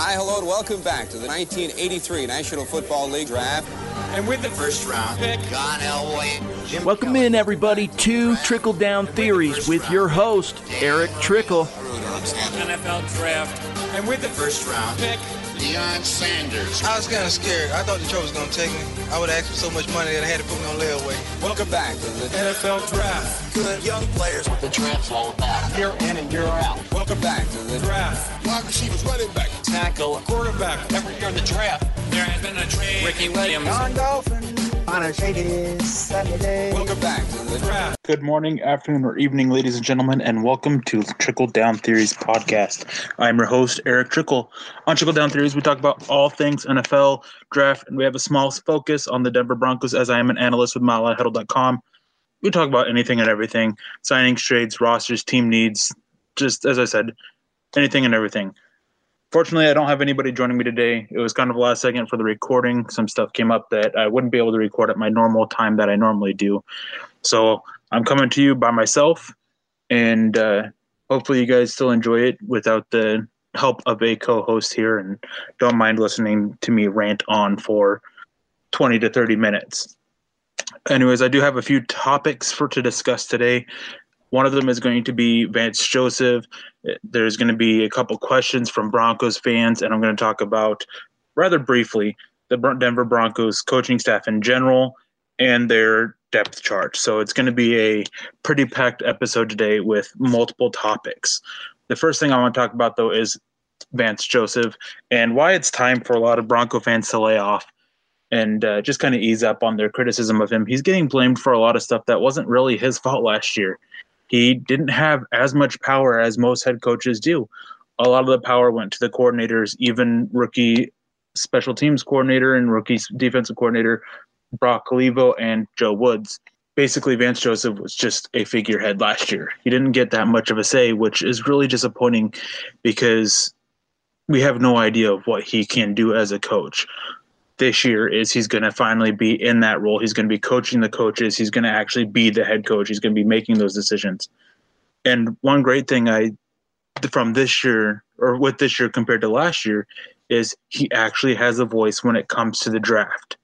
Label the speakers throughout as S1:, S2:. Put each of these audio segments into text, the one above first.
S1: Hi, hello, and welcome back to the 1983 National Football League Draft.
S2: And with the first round pick, John Elway.
S3: Jim Welcome in, everybody, to Trickle Down Theories with your host, Erick Trickel.
S2: NFL Draft. And with the first round pick,
S4: Deion Sanders.
S5: I was kind of scared. I thought Detroit was going to take me. I would have asked for so much money that I had to put me on layaway.
S1: Welcome back to the
S2: NFL Draft.
S4: Good young players. With the draft's all about. Year in and year out.
S1: Welcome back to the
S2: Draft.
S4: Wide receivers, running back,
S2: Tackle, quarterback. Every year in the draft, there has been a trade. Ricky Williams.
S6: John Dolphin. On a shady.
S1: Welcome back to the
S2: Draft.
S3: Good morning, afternoon, or evening, ladies and gentlemen, and welcome to Trickle Down Theories podcast. I'm your host, Erick Trickel. On Trickle Down Theories, we talk about all things NFL, draft, and we have a small focus on the Denver Broncos as I am an analyst with MileHuddle.com. We talk about anything and everything signings, trades, rosters, team needs, just as I said, anything and everything. Fortunately, I don't have anybody joining me today. It was kind of last second for the recording. Some stuff came up that I wouldn't be able to record at my normal time that I normally do. So I'm coming to you by myself, and uh, hopefully, you guys still enjoy it without the help of a co host here and don't mind listening to me rant on for 20 to 30 minutes. Anyways, I do have a few topics for to discuss today. One of them is going to be Vance Joseph. There's going to be a couple questions from Broncos fans, and I'm going to talk about rather briefly the Denver Broncos coaching staff in general and their depth chart. So it's going to be a pretty packed episode today with multiple topics. The first thing I want to talk about, though, is Vance Joseph and why it's time for a lot of Bronco fans to lay off and uh, just kind of ease up on their criticism of him. He's getting blamed for a lot of stuff that wasn't really his fault last year he didn't have as much power as most head coaches do. A lot of the power went to the coordinators, even rookie special teams coordinator and rookie defensive coordinator Brock Olivo and Joe Woods. Basically, Vance Joseph was just a figurehead last year. He didn't get that much of a say, which is really disappointing because we have no idea of what he can do as a coach this year is he's going to finally be in that role. He's going to be coaching the coaches. He's going to actually be the head coach. He's going to be making those decisions. And one great thing I from this year or with this year compared to last year is he actually has a voice when it comes to the draft.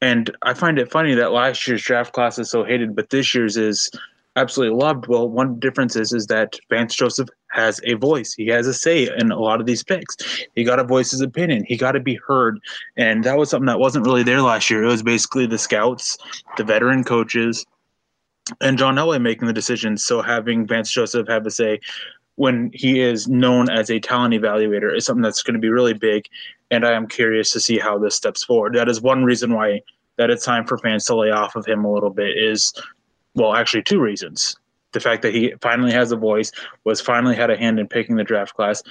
S3: And I find it funny that last year's draft class is so hated, but this year's is absolutely loved. Well, one difference is is that Vance Joseph has a voice. He has a say in a lot of these picks. He got to voice his opinion. He got to be heard, and that was something that wasn't really there last year. It was basically the scouts, the veteran coaches, and John Elway making the decisions. So having Vance Joseph have a say when he is known as a talent evaluator is something that's going to be really big. And I am curious to see how this steps forward. That is one reason why that it's time for fans to lay off of him a little bit is well, actually, two reasons. The fact that he finally has a voice, was finally had a hand in picking the draft class,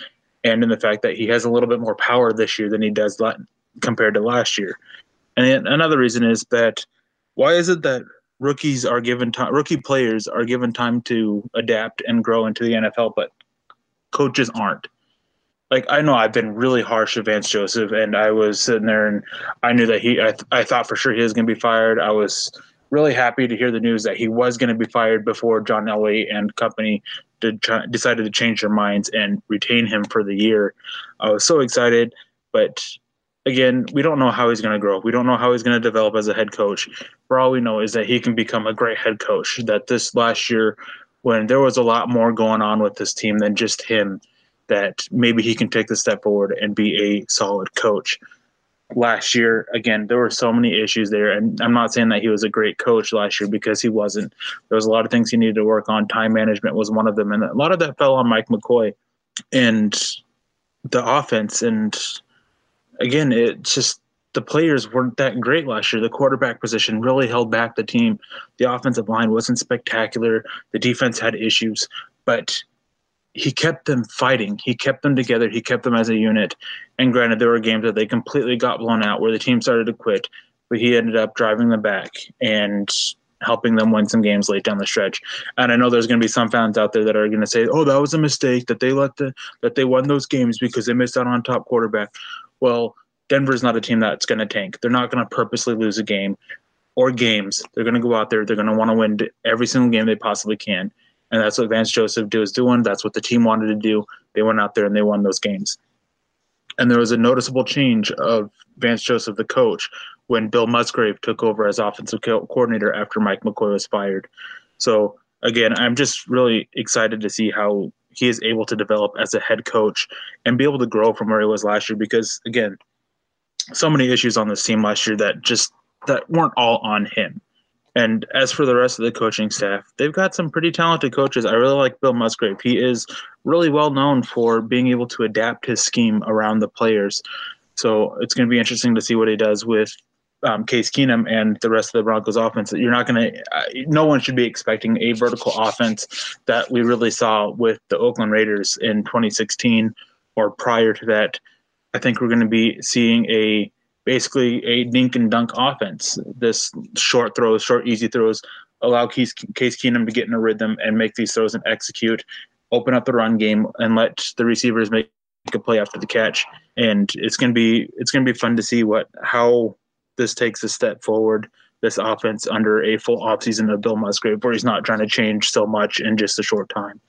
S3: and in the fact that he has a little bit more power this year than he does compared to last year. And another reason is that why is it that rookies are given time, rookie players are given time to adapt and grow into the NFL, but coaches aren't? Like I know I've been really harsh with Vance Joseph, and I was sitting there and I knew that he, I, th- I thought for sure he was going to be fired. I was really happy to hear the news that he was going to be fired before John Elway and company did, decided to change their minds and retain him for the year. I was so excited, but again, we don't know how he's going to grow. We don't know how he's going to develop as a head coach. For all we know is that he can become a great head coach. That this last year, when there was a lot more going on with this team than just him, that maybe he can take the step forward and be a solid coach last year again there were so many issues there. And i'm not saying that he was a great coach last year because he wasn't. There was a lot of things he needed to work on. Time management was one of them. And a lot of that fell on mike mccoy and the offense. And again it just the players weren't that great last year. The quarterback position really held back the team. The offensive line wasn't spectacular. The defense had issues. But he kept them fighting. He kept them together. He kept them as a unit. And granted, there were games that they completely got blown out where the team started to quit, but he ended up driving them back and helping them win some games late down the stretch. And I know there's going to be some fans out there that are going to say, "Oh, that was a mistake that they let the that they won those games because they missed out on top quarterback." Well, Denver's not a team that's going to tank. They're not going to purposely lose a game or games. They're going to go out there. They're going to want to win every single game they possibly can. And that's what Vance Joseph was doing. That's what the team wanted to do. They went out there and they won those games. And there was a noticeable change of Vance Joseph, the coach, when Bill Musgrave took over as offensive coordinator after Mike McCoy was fired. So, again, I'm just really excited to see how he is able to develop as a head coach and be able to grow from where he was last year because, again, so many issues on this team last year that just that weren't all on him. And as for the rest of the coaching staff, they've got some pretty talented coaches. I really like Bill Musgrave. He is really well known for being able to adapt his scheme around the players. So it's going to be interesting to see what he does with um, Case Keenum and the rest of the Broncos offense. You're not going to, uh, no one should be expecting a vertical offense that we really saw with the Oakland Raiders in 2016 or prior to that. I think we're going to be seeing a basically a dink and dunk offense. This short throws, short easy throws, allow Case, Case Keenum to get in a rhythm and make these throws and execute, open up the run game, and let the receivers make a play after the catch. And it's gonna be it's gonna be fun to see what how this takes a step forward. This offense under a full offseason of Bill Musgrave, where he's not trying to change so much in just a short time.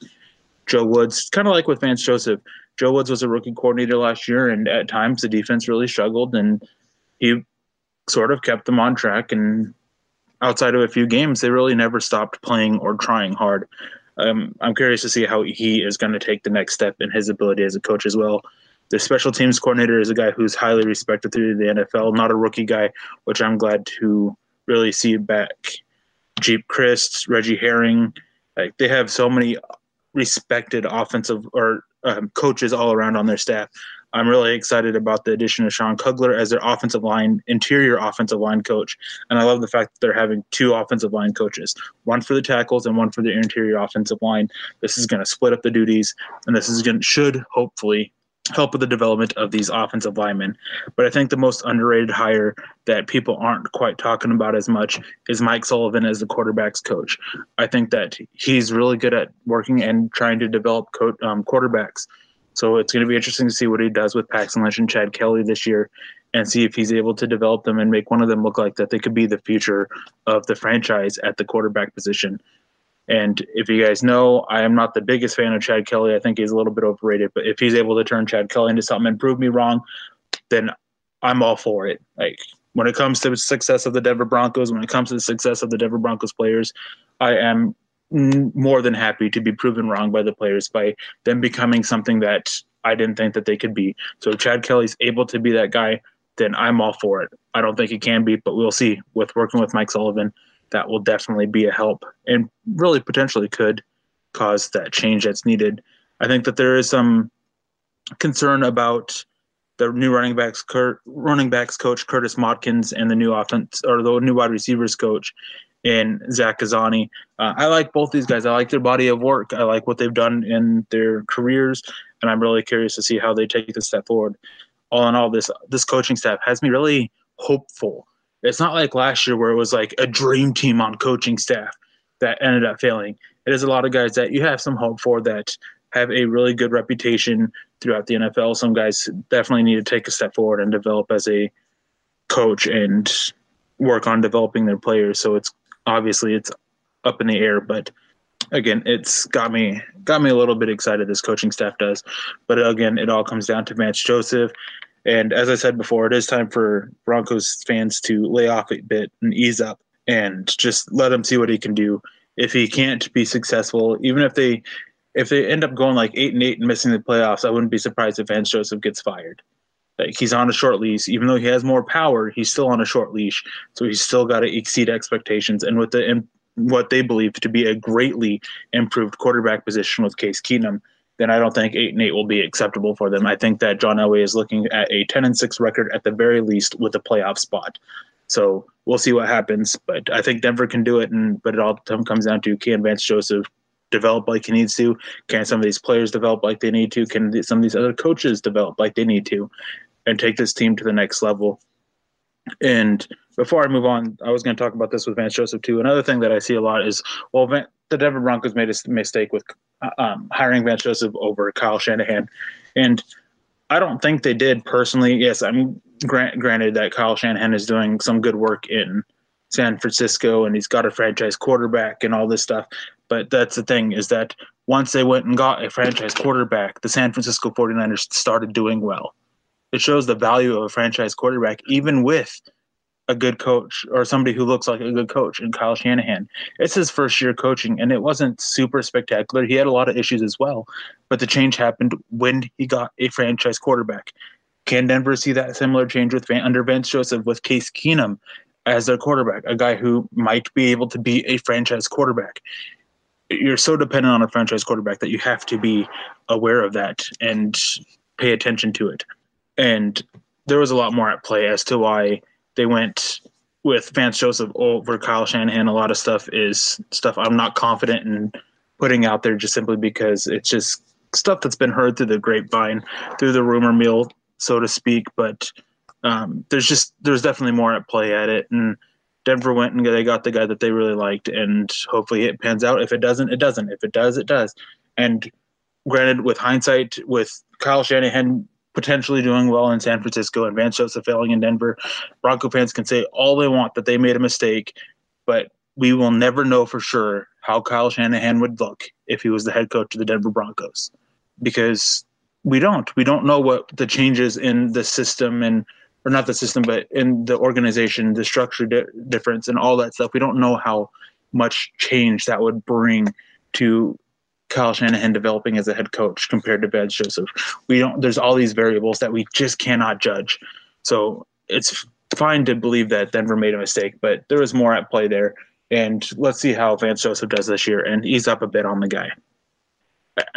S3: Joe Woods, kind of like with Vance Joseph. Joe Woods was a rookie coordinator last year, and at times the defense really struggled, and he sort of kept them on track. And outside of a few games, they really never stopped playing or trying hard. Um, I'm curious to see how he is going to take the next step in his ability as a coach as well. The special teams coordinator is a guy who's highly respected through the NFL, not a rookie guy, which I'm glad to really see back. Geep Chryst, Reggie Herring, like they have so many respected offensive or um, coaches all around on their staff. I'm really excited about the addition of Sean Kugler as their offensive line, interior offensive line coach. And I love the fact that they're having two offensive line coaches, one for the tackles and one for the interior offensive line. This is going to split up the duties, and this is going should hopefully help with the development of these offensive linemen. But I think the most underrated hire that people aren't quite talking about as much is Mike Sullivan as the quarterbacks coach. I think that he's really good at working and trying to develop co- um, quarterbacks so it's going to be interesting to see what he does with Paxton Lynch and Chad Kelly this year and see if he's able to develop them and make one of them look like that they could be the future of the franchise at the quarterback position. And if you guys know, I am not the biggest fan of Chad Kelly. I think he's a little bit overrated. But if he's able to turn Chad Kelly into something and prove me wrong, then I'm all for it. Like when it comes to the success of the Denver Broncos, when it comes to the success of the Denver Broncos players, I am more than happy to be proven wrong by the players by them becoming something that I didn't think that they could be. So Chad Kelly's able to be that guy, then I'm all for it. I don't think he can be, but we'll see. With working with Mike Sullivan, that will definitely be a help and really potentially could cause that change that's needed. I think that there is some concern about the new running backs Kurt, running backs coach Curtis Modkins and the new offense or the new wide receivers coach and Zach Azzanni. Uh, I like both these guys. I like their body of work. I like what they've done in their careers, and I'm really curious to see how they take this step forward. All in all, this this coaching staff has me really hopeful. It's not like last year where it was like a dream team on coaching staff that ended up failing. It is a lot of guys that you have some hope for that have a really good reputation throughout the NFL. Some guys definitely need to take a step forward and develop as a coach and work on developing their players. So it's obviously it's up in the air, but again, it's got me got me a little bit excited. This coaching staff does, but again, it all comes down to Vance Joseph. And as I said before, it is time for Broncos fans to lay off a bit and ease up and just let him see what he can do. If he can't be successful, even if they if they end up going like eight and eight and missing the playoffs, I wouldn't be surprised if Vance Joseph gets fired. Like he's on a short leash, even though he has more power, he's still on a short leash. So he's still got to exceed expectations. And with the what they believe to be a greatly improved quarterback position with Case Keenum, then I don't think eight and eight will be acceptable for them. I think that John Elway is looking at a ten and six record at the very least with a playoff spot. So we'll see what happens. But I think Denver can do it, and but it all comes down to can Vance Joseph develop like he needs to? Can some of these players develop like they need to? Can some of these other coaches develop like they need to, and take this team to the next level? And before I move on, I was going to talk about this with Vance Joseph too. Another thing that I see a lot is well, Van, the Denver Broncos made a mistake with uh, um, hiring Vance Joseph over Kyle Shanahan, and I don't think they did personally. Yes, I'm grant, granted that Kyle Shanahan is doing some good work in San Francisco and he's got a franchise quarterback and all this stuff. But that's the thing is that once they went and got a franchise quarterback, the San Francisco 49ers started doing well. It shows the value of a franchise quarterback, even with a good coach or somebody who looks like a good coach in Kyle Shanahan. It's his first year coaching, and it wasn't super spectacular. He had a lot of issues as well, but the change happened when he got a franchise quarterback. Can Denver see that similar change with Van, under Vance Joseph with Case Keenum as their quarterback, a guy who might be able to be a franchise quarterback? You're so dependent on a franchise quarterback that you have to be aware of that and pay attention to it. And there was a lot more at play as to why they went with Vance Joseph over Kyle Shanahan. A lot of stuff is stuff I'm not confident in putting out there just simply because it's just stuff that's been heard through the grapevine, through the rumor mill, so to speak. But um, there's just there's definitely more at play at it, and Denver went and they got the guy that they really liked, and hopefully it pans out. If it doesn't, it doesn't. If it does, it does. And granted, with hindsight, with Kyle Shanahan potentially doing well in San Francisco and Vance Joseph failing in Denver, Bronco fans can say all they want that they made a mistake, but we will never know for sure how Kyle Shanahan would look if he was the head coach of the Denver Broncos because we don't. We don't know what the changes in the system and or not the system, but in the organization, the structure di- difference, and all that stuff. We don't know how much change that would bring to Kyle Shanahan developing as a head coach compared to Vance Joseph. We don't. There's all these variables that we just cannot judge. So it's fine to believe that Denver made a mistake, but there was more at play there. And let's see how Vance Joseph does this year and ease up a bit on the guy.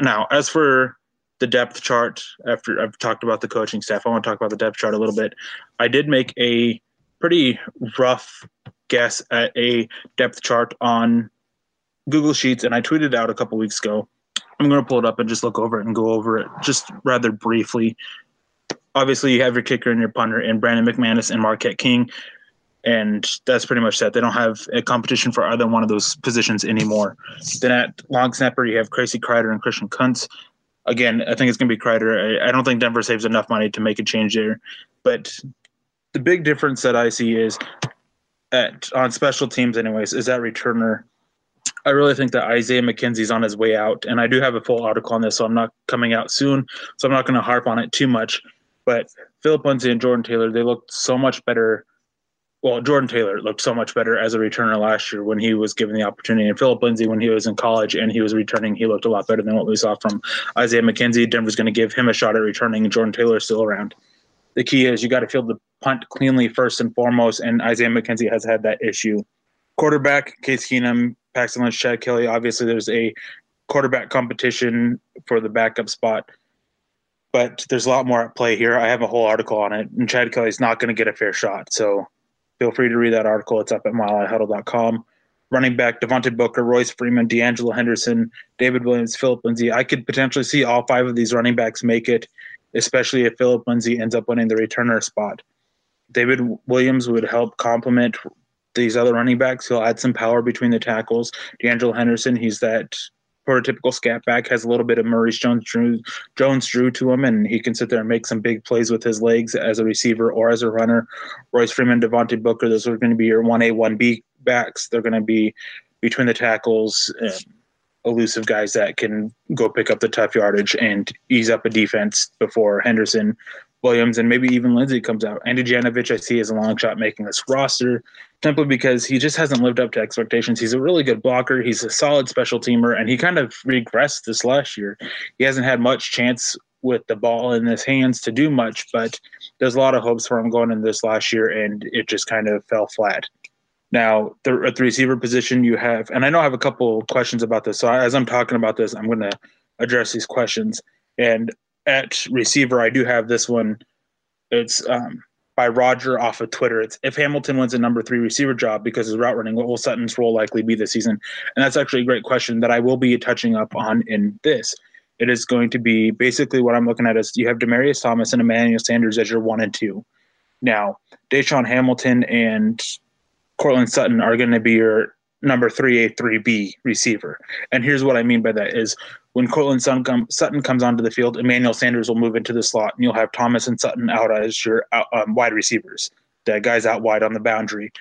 S3: Now, as for the depth chart, after I've talked about the coaching staff, I want to talk about the depth chart a little bit. I did make a pretty rough guess at a depth chart on Google Sheets, and I tweeted out a couple weeks ago. I'm going to pull it up and just look over it and go over it just rather briefly. Obviously, you have your kicker and your punter and Brandon McManus and Marquette King, and that's pretty much that. They don't have a competition for either one of those positions anymore. Then at long snapper, you have Casey Kreiter and Christian Kuntz. Again, I think it's going to be Kreiter. I, I don't think Denver saves enough money to make a change there, but the big difference that I see is at on special teams, anyways, is that returner I really think that Isaiah McKenzie's on his way out, and I do have a full article on this, so I'm not coming out soon, so I'm not going to harp on it too much. But Phillip Lindsay and Jordan Taylor, they looked so much better. Well, Jordan Taylor looked so much better as a returner last year when he was given the opportunity, and Phillip Lindsay when he was in college and he was returning, he looked a lot better than what we saw from Isaiah McKenzie. Denver's going to give him a shot at returning, and Jordan Taylor is still around. The key is you got to field the punt cleanly first and foremost, and Isaiah McKenzie has had that issue. Quarterback Case Keenum Paxton Lynch, Chad Kelly. Obviously, there's a quarterback competition for the backup spot, but there's a lot more at play here. I have a whole article on it, and Chad Kelly's not going to get a fair shot. So feel free to read that article. It's up at milehighhuddle.com. Running back Devontae Booker, Royce Freeman, De'Angelo Henderson, David Williams, Phillip Lindsay. I could potentially see all five of these running backs make it, especially if Phillip Lindsay ends up winning the returner spot. David Williams would help complement these other running backs. He'll add some power between the tackles. De'Angelo Henderson, he's that prototypical scat back, has a little bit of Maurice Jones Drew, Jones Drew to him, and he can sit there and make some big plays with his legs as a receiver or as a runner. Royce Freeman, Devontae Booker, those are going to be your 1A, 1B backs. They're going to be between the tackles. elusive guys that can go pick up the tough yardage and ease up a defense before Henderson Williams and maybe even Lindsay comes out. Andy Janovich, I see as a long shot making this roster simply because he just hasn't lived up to expectations. He's a really good blocker. He's a solid special teamer, and he kind of regressed this last year. He hasn't had much chance with the ball in his hands to do much, but there's a lot of hopes for him going in this last year, and it just kind of fell flat. Now, the, at the receiver position, you have, and I know I have a couple questions about this. So as I'm talking about this, I'm going to address these questions. And at receiver, I do have this one. It's um, by Roger off of Twitter. It's if Hamilton wins a number three receiver job because his route running, what will Sutton's role likely be this season? And that's actually a great question that I will be touching up on in this. It is going to be basically what I'm looking at is you have Demaryius Thomas and Emmanuel Sanders as your one and two. Now, DaeSean Hamilton and Courtland Sutton are going to be your number 3A, 3B receiver. And here's what I mean by that is when Courtland Sutton comes onto the field, Emmanuel Sanders will move into the slot, and you'll have Thomas and Sutton out as your um, wide receivers. The guys out wide on the boundary.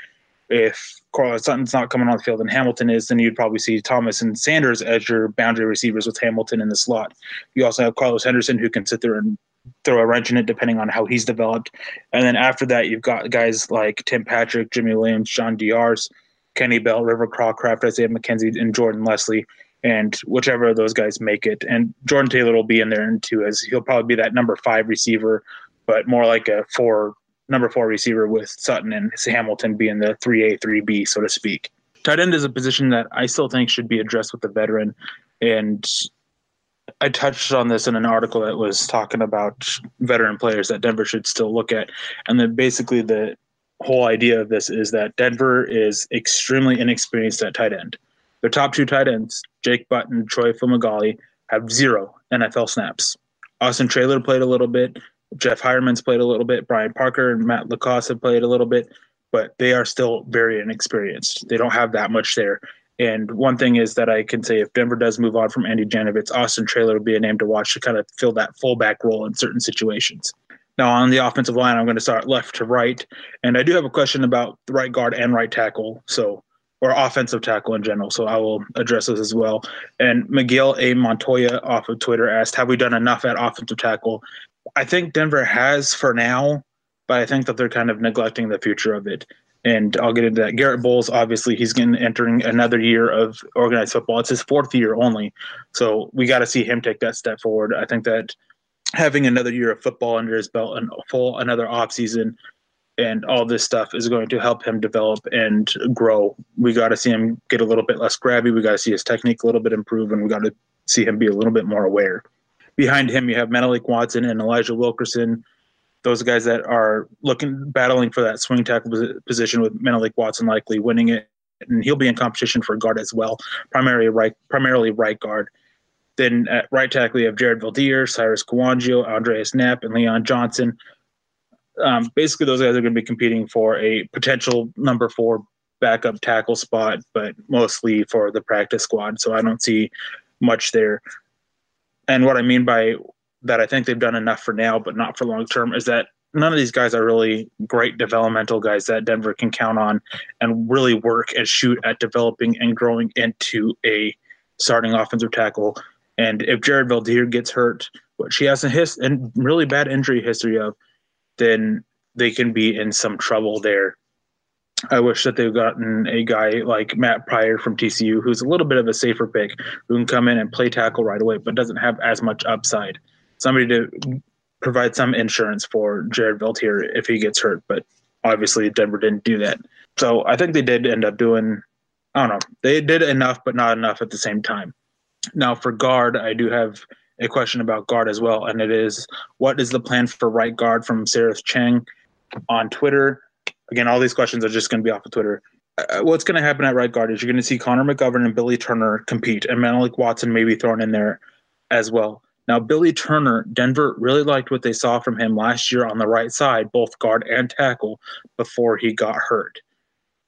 S3: If Courtland Sutton's not coming on the field and Hamilton is, then you'd probably see Thomas and Sanders as your boundary receivers with Hamilton in the slot. You also have Carlos Henderson who can sit there and throw a wrench in it depending on how he's developed. And then after that, you've got guys like Tim Patrick, Jimmy Williams, John Diarse, Kenny Bell, River Cracraft, Isaiah McKenzie, and Jordan Leslie. And whichever of those guys make it. And Jordan Taylor will be in there too, as he'll probably be that number five receiver, but more like a four number four receiver with Sutton and Hamilton being the three A, three B, so to speak. Tight end is a position that I still think should be addressed with the veteran. And I touched on this in an article that was talking about veteran players that Denver should still look at. And then basically the whole idea of this is that Denver is extremely inexperienced at tight end. Their top two tight ends, Jake Button, Troy Fumagalli, have zero NFL snaps. Austin Traylor played a little bit. Jeff Heuerman's played a little bit. Brian Parker and Matt LaCosse have played a little bit, but they are still very inexperienced. They don't have that much there. And one thing is that I can say if Denver does move on from Andy Janovich, Austin Traylor would be a name to watch to kind of fill that fullback role in certain situations. Now, on the offensive line, I'm going to start left to right. And I do have a question about the right guard and right tackle. So, or offensive tackle in general. So I will address this as well. And Miguel A. Montoya off of Twitter asked, Have we done enough at offensive tackle? I think Denver has for now, but I think that they're kind of neglecting the future of it and I'll get into that. Garett Bolles, obviously, he's getting entering another year of organized football. It's his fourth year only, so we got to see him take that step forward. I think that having another year of football under his belt and full another off season and all this stuff is going to help him develop and grow. We got to see him get a little bit less grabby. We got to see his technique a little bit improve, and we got to see him be a little bit more aware. Behind him, you have Menelik Watson and Elijah Wilkinson. those guys that are looking battling for that swing tackle position with Menelik Watson likely winning it, and he'll be in competition for guard as well, primarily right primarily right guard. Then at right tackle, you have Jared Veldheer, Cyrus Kouandjio, Andreas Knappe, and Leon Johnson. Um, basically, those guys are going to be competing for a potential number four backup tackle spot, but mostly for the practice squad. So I don't see much there. And what I mean by that I think they've done enough for now, but not for long term, is that none of these guys are really great developmental guys that Denver can count on and really work and shoot at developing and growing into a starting offensive tackle. And if Jared Veldheer gets hurt, which he has a his and really bad injury history of, then they can be in some trouble there. I wish that they've gotten a guy like Matt Pryor from TCU, who's a little bit of a safer pick, who can come in and play tackle right away, but doesn't have as much upside somebody to provide some insurance for Jared Veldheer if he gets hurt. But obviously, Denver didn't do that. So I think they did end up doing, I don't know, they did enough, but not enough at the same time. Now, for guard, I do have a question about guard as well, and it is what is the plan for right guard from Sarah Chang on Twitter? Again, all these questions are just going to be off of Twitter. Uh, what's going to happen at right guard is you're going to see Connor McGovern and Billy Turner compete, and Menelik Watson may be thrown in there as well. Now, Billy Turner, Denver really liked what they saw from him last year on the right side, both guard and tackle, before he got hurt.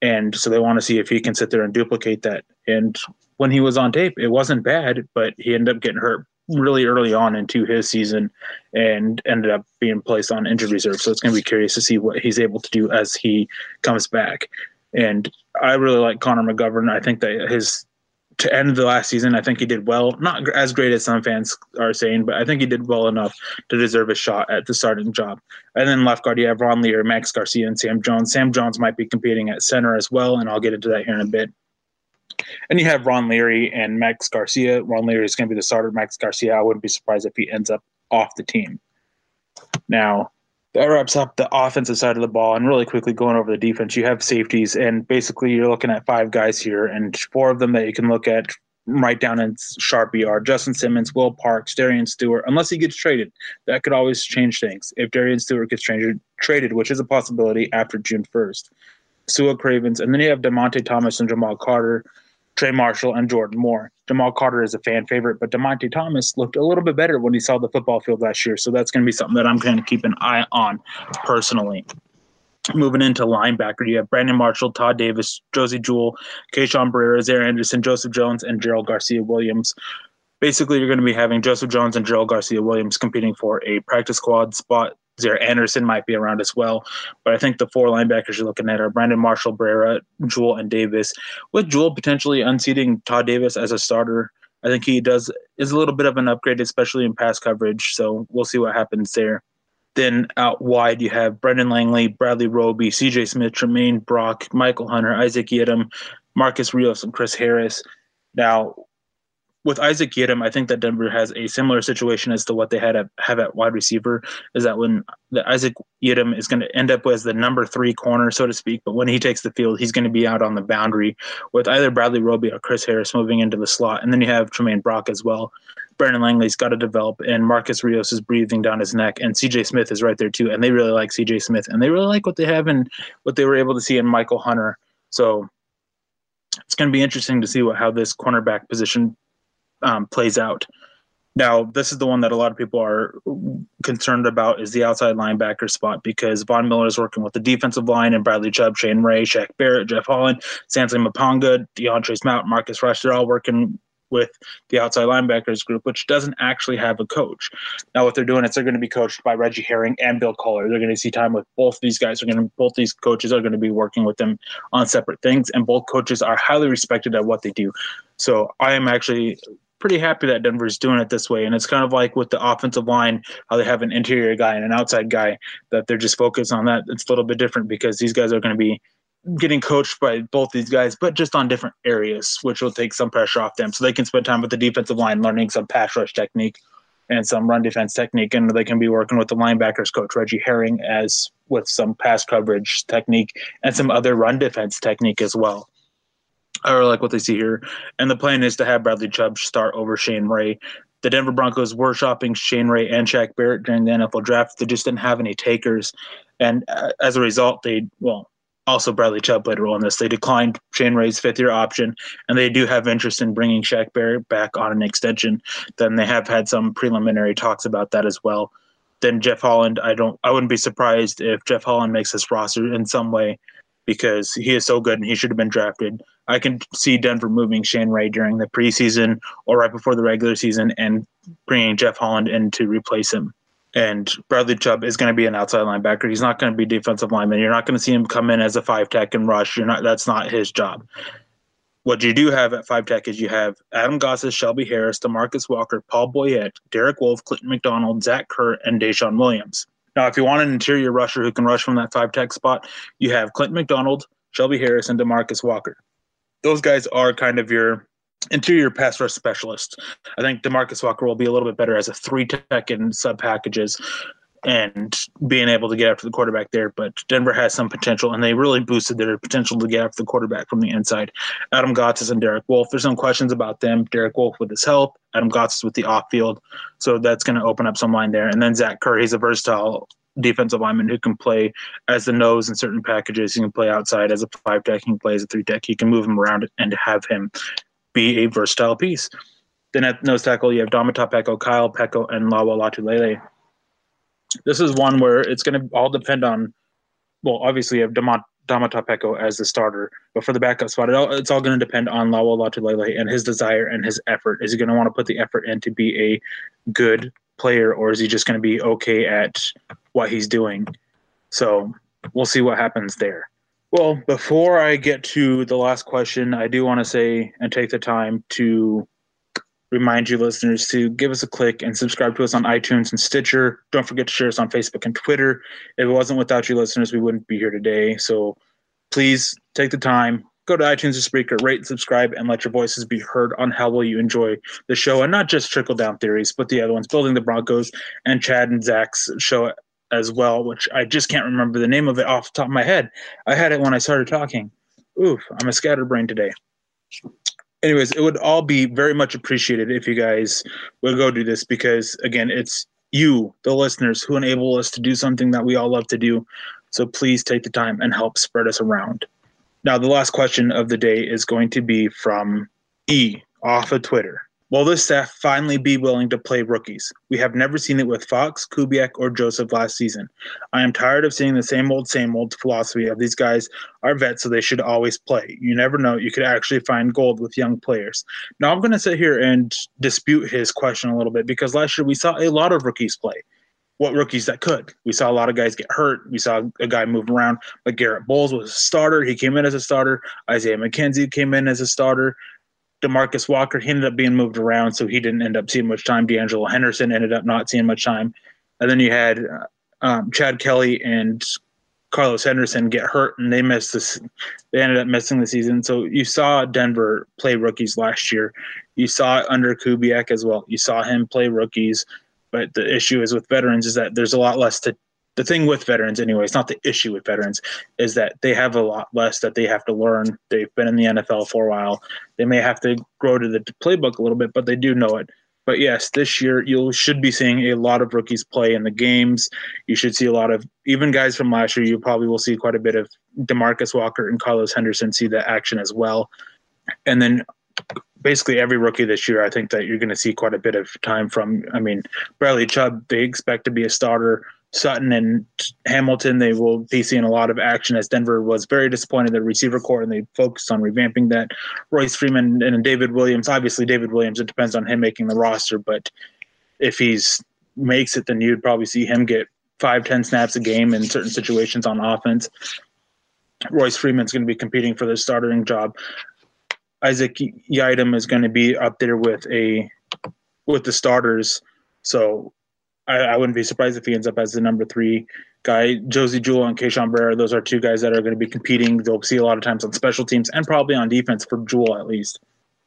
S3: And so they want to see if he can sit there and duplicate that. And when he was on tape, it wasn't bad, but he ended up getting hurt really early on into his season and ended up being placed on injured reserve. So it's going to be curious to see what he's able to do as he comes back. And I really like Connor McGovern. I think that his to end the last season, I think he did well. Not as great as some fans are saying, but I think he did well enough to deserve a shot at the starting job. And then left guard, you have Ron Lear, Max Garcia, and Sam Jones. Sam Jones might be competing at center as well, and I'll get into that here in a bit. And you have Ron Leary and Max Garcia. Ron Leary is going to be the starter. Max Garcia, I wouldn't be surprised if he ends up off the team. Now, that wraps up the offensive side of the ball. And really quickly going over the defense, you have safeties, and basically you're looking at five guys here, and four of them that you can look at right down in Sharpie are Justin Simmons, Will Parks, Darian Stewart, unless he gets traded. That could always change things. If Darian Stewart gets traded, traded which is a possibility after June 1st. Sua Cravens, and then you have Dymonte Thomas and Jamal Carter, Trey Marshall, and Jordan Moore. Jamal Carter is a fan favorite, but Dymonte Thomas looked a little bit better when he saw the football field last year. So that's going to be something that I'm going to keep an eye on personally. Moving into linebacker, you have Brandon Marshall, Todd Davis, Josey Jewell, Keishawn Bierria, Zaire Anderson, Joseph Jones, and Jerrol Garcia Williams. Basically, you're going to be having Joseph Jones and Jerrol Garcia Williams competing for a practice squad spot. Zaire Anderson might be around as well. But I think the four linebackers you're looking at are Brandon Marshall, Bierria, Jewell, and Davis. With Jewell potentially unseating Todd Davis as a starter, I think he does is a little bit of an upgrade, especially in pass coverage. So we'll see what happens there. Then out wide, you have Brendan Langley, Bradley Roby, CJ Smith, Tramaine Brock, Michael Hunter, Isaac Yiadom, Marcus Rios, and Chris Harris. Now, with Isaac Yiadom, I think that Denver has a similar situation as to what they had at, have at wide receiver. Is that when the Isaac Yiadom is going to end up as the number three corner, so to speak, but when he takes the field, he's going to be out on the boundary with either Bradley Roby or Chris Harris moving into the slot, and then you have Tramaine Brock as well. Brendan Langley's got to develop, and Marcus Rios is breathing down his neck, and CJ Smith is right there too, and they really like CJ Smith, and they really like what they have and what they were able to see in Michael Hunter. So it's going to be interesting to see what how this cornerback position um, plays out. Now, this is the one that a lot of people are concerned about is the outside linebacker spot because Von Miller is working with the defensive line and Bradley Chubb, Shane Ray, Shaq Barrett, Jeff Holland, Stansly Maponga, DeAndre Smout, Marcus Rush. They're all working with the outside linebackers group, which doesn't actually have a coach. Now, what they're doing is they're going to be coached by Reggie Herring and Bill Kollar. They're going to see time with both these guys. They're going to both these coaches are going to be working with them on separate things, and both coaches are highly respected at what they do. So I am actually pretty happy that Denver's doing it this way. And it's kind of like with the offensive line, how they have an interior guy and an outside guy, that they're just focused on that. It's a little bit different because these guys are going to be getting coached by both these guys, but just on different areas, which will take some pressure off them. So they can spend time with the defensive line learning some pass rush technique and some run defense technique. And they can be working with the linebackers coach, Reggie Herring, as with some pass coverage technique and some other run defense technique as well or like what they see here. And the plan is to have Bradley Chubb start over Shane Ray. The Denver Broncos were shopping Shane Ray and Shaq Barrett during the NFL draft. They just didn't have any takers. And uh, as a result, they, well, also Bradley Chubb played a role in this. They declined Shane Ray's fifth year option, and they do have interest in bringing Shaq Barrett back on an extension. Then they have had some preliminary talks about that as well. Then Jeff Holland, I don't, I wouldn't be surprised if Jeff Holland makes this roster in some way because he is so good and he should have been drafted. I can see Denver moving Shane Ray during the preseason or right before the regular season and bringing Jeff Holland in to replace him. And Bradley Chubb is going to be an outside linebacker. He's not going to be defensive lineman. You're not going to see him come in as a five tech and rush. You're not. That's not his job. What you do have at five tech is you have Adam Gotsis, Shelby Harris, Demarcus Walker, Paul Boyette, Derek Wolfe, Clinton McDonald, Zach Kerr, and Deshaun Williams. Now, if you want an interior rusher who can rush from that five tech spot, you have Clinton McDonald, Shelby Harris, and Demarcus Walker. Those guys are kind of your interior pass rush specialists. I think Demarcus Walker will be a little bit better as a three tech in sub packages and being able to get after the quarterback there. But Denver has some potential, and they really boosted their potential to get after the quarterback from the inside. Adam Gotsis and Derek Wolfe. There's some questions about them. Derek Wolfe with his help, Adam Gotsis with the off field. So that's going to open up some line there. And then Zach Curry, he's a versatile defensive lineman who can play as the nose in certain packages. He can play outside as a five tech. He can play as a three tech. He can move him around and have him be a versatile piece. Then at nose tackle, you have Domata Peko, Kyle Peko, and Lowell Lotulelei this is one where it's going to all depend on. Well, obviously, you have Domata Peko as the starter, but for the backup spot, it all, it's all going to depend on Lowell Lotulelei and his desire and his effort. Is he going to want to put the effort in to be a good player, or is he just going to be okay at what he's doing? So we'll see what happens there. Well, before I get to the last question, I do want to say and take the time to remind you listeners to give us a click and subscribe to us on iTunes and Stitcher. Don't forget to share us on Facebook and Twitter. If it wasn't without you listeners, we wouldn't be here today. So please take the time, go to iTunes or Spreaker, rate subscribe, and let your voices be heard on how well you enjoy the show. And not just Trickle Down Theories, but the other ones, Building the Broncos and Chad and Zach's show as well, which I just can't remember the name of it off the top of my head. I had it when I started talking. Oof, I'm a scatterbrain today. anyways, it would all be very much appreciated if you guys would go do this because again, it's you, the listeners, who enable us to do something that we all love to do. So please take the time and help spread us around. Now, the last question of the day is going to be from E off of Twitter. Will this staff finally be willing to play rookies? We have never seen it with Fox, Kubiak, or Joseph last season. I am tired of seeing the same old, same old philosophy of these guys are vets, so they should always play. You never know. You could actually find gold with young players. Now, I'm going to sit here and dispute his question a little bit because last year we saw a lot of rookies play. What rookies that could? We saw a lot of guys get hurt. We saw a guy move around, but Garett Bolles was a starter. He came in as a starter. Isaiah McKenzie came in as a starter. Demarcus Walker, he ended up being moved around, so he didn't end up seeing much time. De'Angelo Henderson ended up not seeing much time. And then you had uh, um, Chad Kelly and Carlos Henderson get hurt, and they missed this. They ended up missing the season. So you saw Denver play rookies last year. You saw it under Kubiak as well. You saw him play rookies. But the issue is with veterans is that there's a lot less to the thing with veterans anyway it's not the issue with veterans is that they have a lot less that they have to learn. They've been in the nfl for a while. They may have to grow to the playbook a little bit but they do know it. But yes this year you should be seeing a lot of rookies play in the games. You should see a lot of even guys from last year you probably will see quite a bit of demarcus walker and carlos henderson see the action as well. And then basically every rookie this year, I think that you're going to see quite a bit of time from. I mean, Bradley Chubb, they expect to be a starter. Sutton and Hamilton, they will be seeing a lot of action as Denver was very disappointed in the receiver core and they focused on revamping that. Royce Freeman and David Williams, obviously David Williams, it depends on him making the roster, but if he's makes it, then you'd probably see him get five, ten snaps a game in certain situations on offense. Royce Freeman's going to be competing for the starting job. Isaac Yiadom is going to be up there with a with the starters. So I, I, wouldn't be surprised if he ends up as the number three guy. Josie Jewell and Keishawn Bierria, those are two guys that are going to be competing. They'll see a lot of times on special teams and probably on defense for Jewell at least.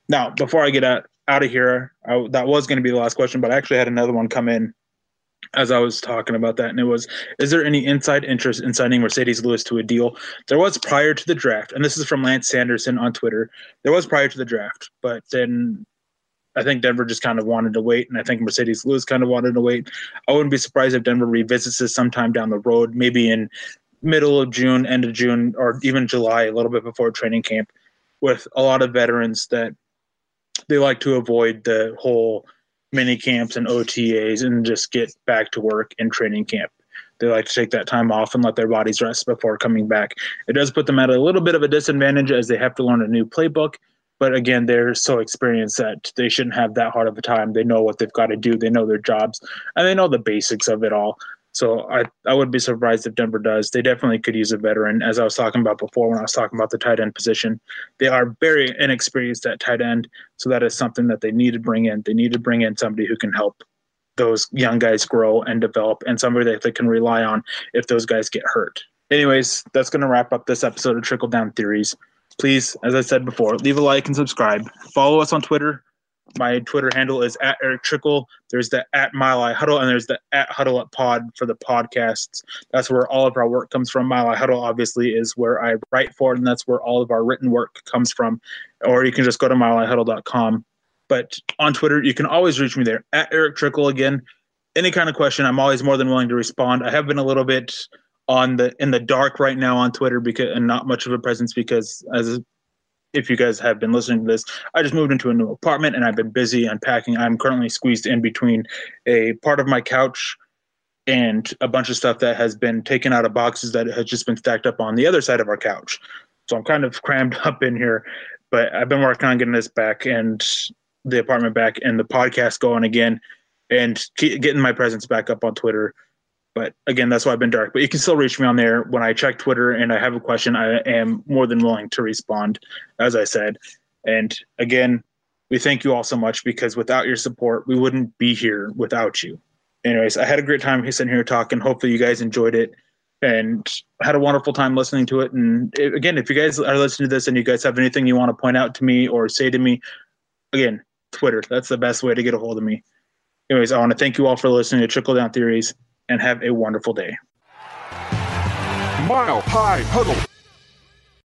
S3: Now, before I get out, out of here, I, that was going to be the last question, but I actually had another one come in as I was talking about that, and it was, is there any inside interest in signing Marcedes Lewis to a deal? There was prior to the draft, and this is from Lance Sanderson on Twitter. There was prior to the draft, but then I think Denver just kind of wanted to wait, and I think Marcedes Lewis kind of wanted to wait. I wouldn't be surprised if Denver revisits this sometime down the road, maybe in middle of June, end of June, or even July, a little bit before training camp, with a lot of veterans that they like to avoid the whole mini camps and OTAs and just get back to work in training camp. They like to take that time off and let their bodies rest before coming back. It does put them at a little bit of a disadvantage as they have to learn a new playbook but again, they're so experienced that they shouldn't have that hard of a time. They know what they've got to do. They know their jobs, and they know the basics of it all. So I, I would be surprised if Denver does. They definitely could use a veteran, as I was talking about before when I was talking about the tight end position. They are very inexperienced at tight end, so that is something that they need to bring in. They need to bring in somebody who can help those young guys grow and develop, and somebody that they can rely on if those guys get hurt. Anyways, that's going to wrap up this episode of Trickle Down Theories please, as I said before, leave a like and subscribe. Follow us on Twitter. My Twitter handle is at Erick Trickel. There's the at Mile Huddle, and there's the at Huddle Up Pod for the podcasts. That's where all of our work comes from. Mile Huddle obviously is where I write for, and that's where all of our written work comes from. Or you can just go to milehuddle.com. But on Twitter, you can always reach me there at Erick Trickel again. Any kind of question, I'm always more than willing to respond. I have been a little bit on the in the dark right now on Twitter because and not much of a presence because as if you guys have been listening to this, I just moved into a new apartment and I've been busy unpacking. I'm currently squeezed in between a part of my couch and a bunch of stuff that has been taken out of boxes that has just been stacked up on the other side of our couch. So I'm kind of crammed up in here, but I've been working on getting this back and the apartment back and the podcast going again and getting my presence back up on Twitter but again, that's why I've been dark. But you can still reach me on there when I check Twitter and I have a question. I am more than willing to respond, as I said. And again, we thank you all so much because without your support, we wouldn't be here without you. Anyways, I had a great time sitting here talking. Hopefully, you guys enjoyed it and had a wonderful time listening to it. And again, if you guys are listening to this and you guys have anything you want to point out to me or say to me, again, Twitter. That's the best way to get a hold of me. Anyways, I want to thank you all for listening to Trickle Down Theories and have a wonderful day.
S7: Mile High Huddle.